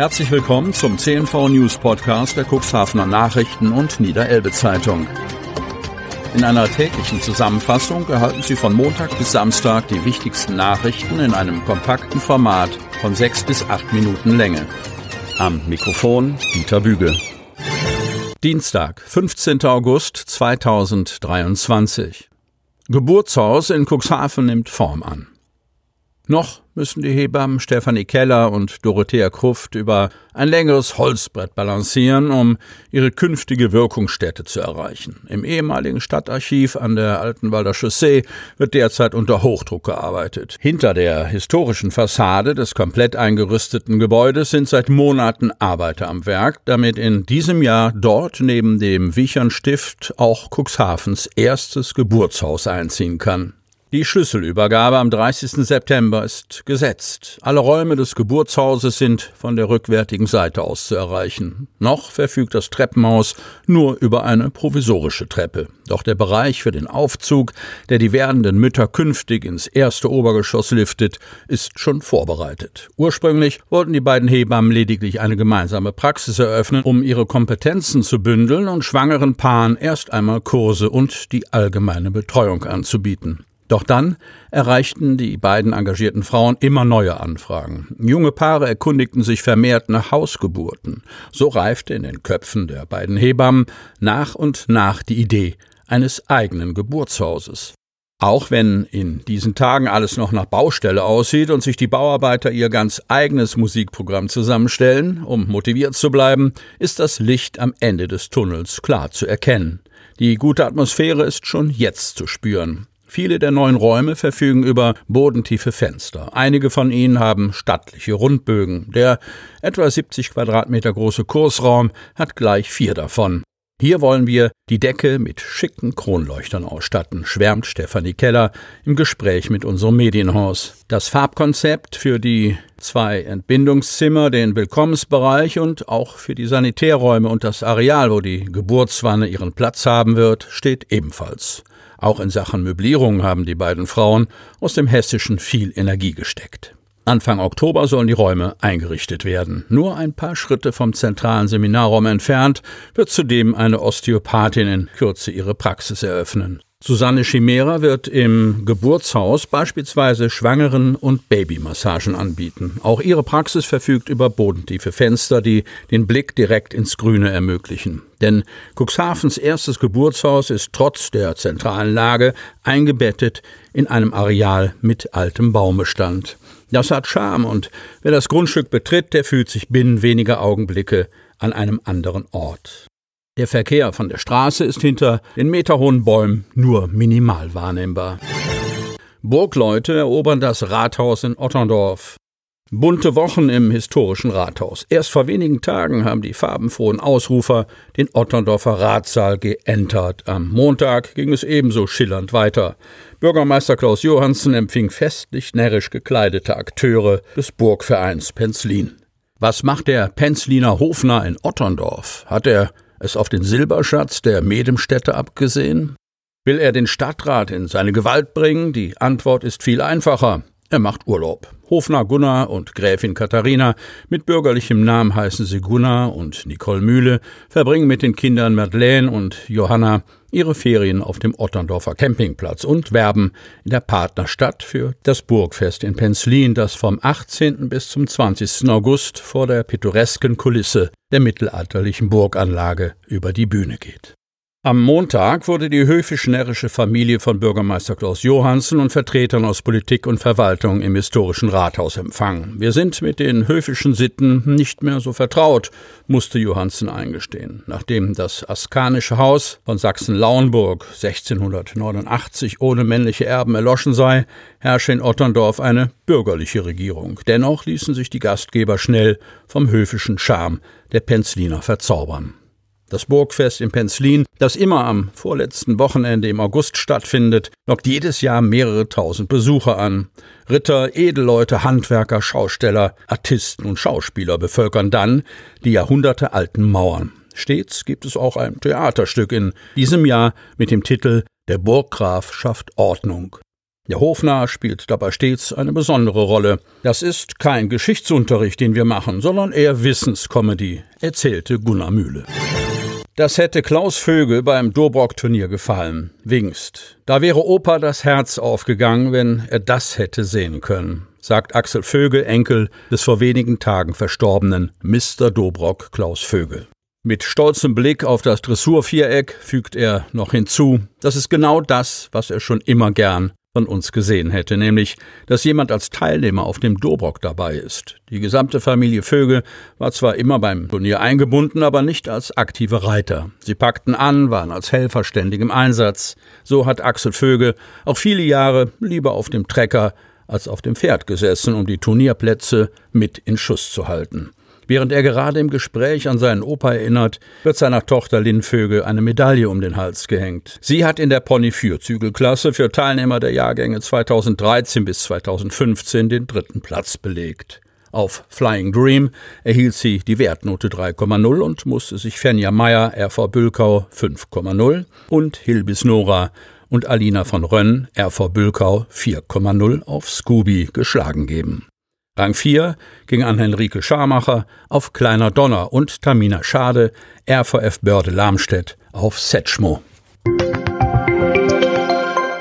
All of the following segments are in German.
Herzlich willkommen zum CNV News Podcast der Cuxhavener Nachrichten und Niederelbe Zeitung. In einer täglichen Zusammenfassung erhalten Sie von Montag bis Samstag die wichtigsten Nachrichten in einem kompakten Format von sechs bis acht Minuten Länge. Am Mikrofon Dieter Büge. Dienstag, 15. August 2023. Geburtshaus in Cuxhaven nimmt Form an. Noch müssen die Hebammen Stefanie Keller und Dorothea Kruft über ein längeres Holzbrett balancieren, um ihre künftige Wirkungsstätte zu erreichen. Im ehemaligen Stadtarchiv an der Altenwalder Chaussee wird derzeit unter Hochdruck gearbeitet. Hinter der historischen Fassade des komplett eingerüsteten Gebäudes sind seit Monaten Arbeiter am Werk, damit in diesem Jahr dort neben dem Wichernstift auch Cuxhavens erstes Geburtshaus einziehen kann. Die Schlüsselübergabe am 30. September ist gesetzt. Alle Räume des Geburtshauses sind von der rückwärtigen Seite aus zu erreichen. Noch verfügt das Treppenhaus nur über eine provisorische Treppe. Doch der Bereich für den Aufzug, der die werdenden Mütter künftig ins erste Obergeschoss liftet, ist schon vorbereitet. Ursprünglich wollten die beiden Hebammen lediglich eine gemeinsame Praxis eröffnen, um ihre Kompetenzen zu bündeln und schwangeren Paaren erst einmal Kurse und die allgemeine Betreuung anzubieten. Doch dann erreichten die beiden engagierten Frauen immer neue Anfragen. Junge Paare erkundigten sich vermehrt nach Hausgeburten. So reifte in den Köpfen der beiden Hebammen nach und nach die Idee eines eigenen Geburtshauses. Auch wenn in diesen Tagen alles noch nach Baustelle aussieht und sich die Bauarbeiter ihr ganz eigenes Musikprogramm zusammenstellen, um motiviert zu bleiben, ist das Licht am Ende des Tunnels klar zu erkennen. Die gute Atmosphäre ist schon jetzt zu spüren. Viele der neuen Räume verfügen über bodentiefe Fenster. Einige von ihnen haben stattliche Rundbögen. Der etwa 70 Quadratmeter große Kursraum hat gleich vier davon. Hier wollen wir die Decke mit schicken Kronleuchtern ausstatten, schwärmt Stefanie Keller im Gespräch mit unserem Medienhaus. Das Farbkonzept für die zwei Entbindungszimmer, den Willkommensbereich und auch für die Sanitärräume und das Areal, wo die Geburtswanne ihren Platz haben wird, steht ebenfalls. Auch in Sachen Möblierung haben die beiden Frauen aus dem Hessischen viel Energie gesteckt. Anfang Oktober sollen die Räume eingerichtet werden. Nur ein paar Schritte vom zentralen Seminarraum entfernt wird zudem eine Osteopathin in Kürze ihre Praxis eröffnen. Susanne Chimera wird im Geburtshaus beispielsweise Schwangeren- und Babymassagen anbieten. Auch ihre Praxis verfügt über bodentiefe Fenster, die den Blick direkt ins Grüne ermöglichen. Denn Cuxhavens erstes Geburtshaus ist trotz der zentralen Lage eingebettet in einem Areal mit altem Baumbestand. Das hat Charme und wer das Grundstück betritt, der fühlt sich binnen weniger Augenblicke an einem anderen Ort. Der Verkehr von der Straße ist hinter den meterhohen Bäumen nur minimal wahrnehmbar. Burgleute erobern das Rathaus in Otterndorf. Bunte Wochen im historischen Rathaus. Erst vor wenigen Tagen haben die farbenfrohen Ausrufer den Otterndorfer Ratssaal geentert. Am Montag ging es ebenso schillernd weiter. Bürgermeister Klaus Johansen empfing festlich närrisch gekleidete Akteure des Burgvereins Penzlin. Was macht der Penzliner Hofner in Otterndorf? Hat er es auf den Silberschatz der Medemstädte abgesehen? Will er den Stadtrat in seine Gewalt bringen? Die Antwort ist viel einfacher. Er macht Urlaub. Hofner Gunnar und Gräfin Katharina, mit bürgerlichem Namen heißen sie Gunnar und Nicole Mühle, verbringen mit den Kindern Madeleine und Johanna ihre Ferien auf dem Otterndorfer Campingplatz und werben in der Partnerstadt für das Burgfest in Penzlin, das vom 18. bis zum 20. August vor der pittoresken Kulisse der mittelalterlichen Burganlage über die Bühne geht. Am Montag wurde die höfisch-närrische Familie von Bürgermeister Klaus Johansen und Vertretern aus Politik und Verwaltung im historischen Rathaus empfangen. Wir sind mit den höfischen Sitten nicht mehr so vertraut, musste Johansen eingestehen. Nachdem das askanische Haus von Sachsen-Lauenburg 1689 ohne männliche Erben erloschen sei, herrsche in Otterndorf eine bürgerliche Regierung. Dennoch ließen sich die Gastgeber schnell vom höfischen Charme der Penzliner verzaubern. Das Burgfest in Penzlin, das immer am vorletzten Wochenende im August stattfindet, lockt jedes Jahr mehrere tausend Besucher an. Ritter, Edelleute, Handwerker, Schausteller, Artisten und Schauspieler bevölkern dann die jahrhundertealten Mauern. Stets gibt es auch ein Theaterstück in diesem Jahr mit dem Titel Der Burggraf schafft Ordnung. Der Hofnarr spielt dabei stets eine besondere Rolle. Das ist kein Geschichtsunterricht, den wir machen, sondern eher Wissenscomedy, erzählte Gunnar Mühle. Das hätte Klaus Vögel beim Dobrock-Turnier gefallen. Wingst. Da wäre Opa das Herz aufgegangen, wenn er das hätte sehen können, sagt Axel Vögel, Enkel des vor wenigen Tagen verstorbenen Mr. Dobrock Klaus Vögel. Mit stolzem Blick auf das Dressurviereck fügt er noch hinzu, das ist genau das, was er schon immer gern von uns gesehen hätte, nämlich, dass jemand als Teilnehmer auf dem Dobrock dabei ist. Die gesamte Familie Vögel war zwar immer beim Turnier eingebunden, aber nicht als aktive Reiter. Sie packten an, waren als Helfer ständig im Einsatz. So hat Axel Vögel auch viele Jahre lieber auf dem Trecker als auf dem Pferd gesessen, um die Turnierplätze mit in Schuss zu halten. Während er gerade im Gespräch an seinen Opa erinnert, wird seiner Tochter Lynn Vögel eine Medaille um den Hals gehängt. Sie hat in der Pony-Vierzügelklasse für Teilnehmer der Jahrgänge 2013 bis 2015 den dritten Platz belegt. Auf Flying Dream erhielt sie die Wertnote 3,0 und musste sich Fenja Meyer, RV Bülkau 5,0 und Hilbis Nora und Alina von Rönn, RV Bülkau 4,0 auf Scooby geschlagen geben. Rang 4 ging an Henrike Scharmacher auf Kleiner Donner und Tamina Schade, RVF Börde Lamstedt auf Setschmo.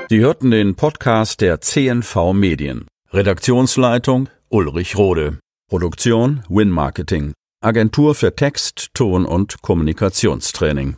Sie hörten den Podcast der CNV Medien. Redaktionsleitung Ulrich Rode. Produktion Win Marketing. Agentur für Text, Ton und Kommunikationstraining.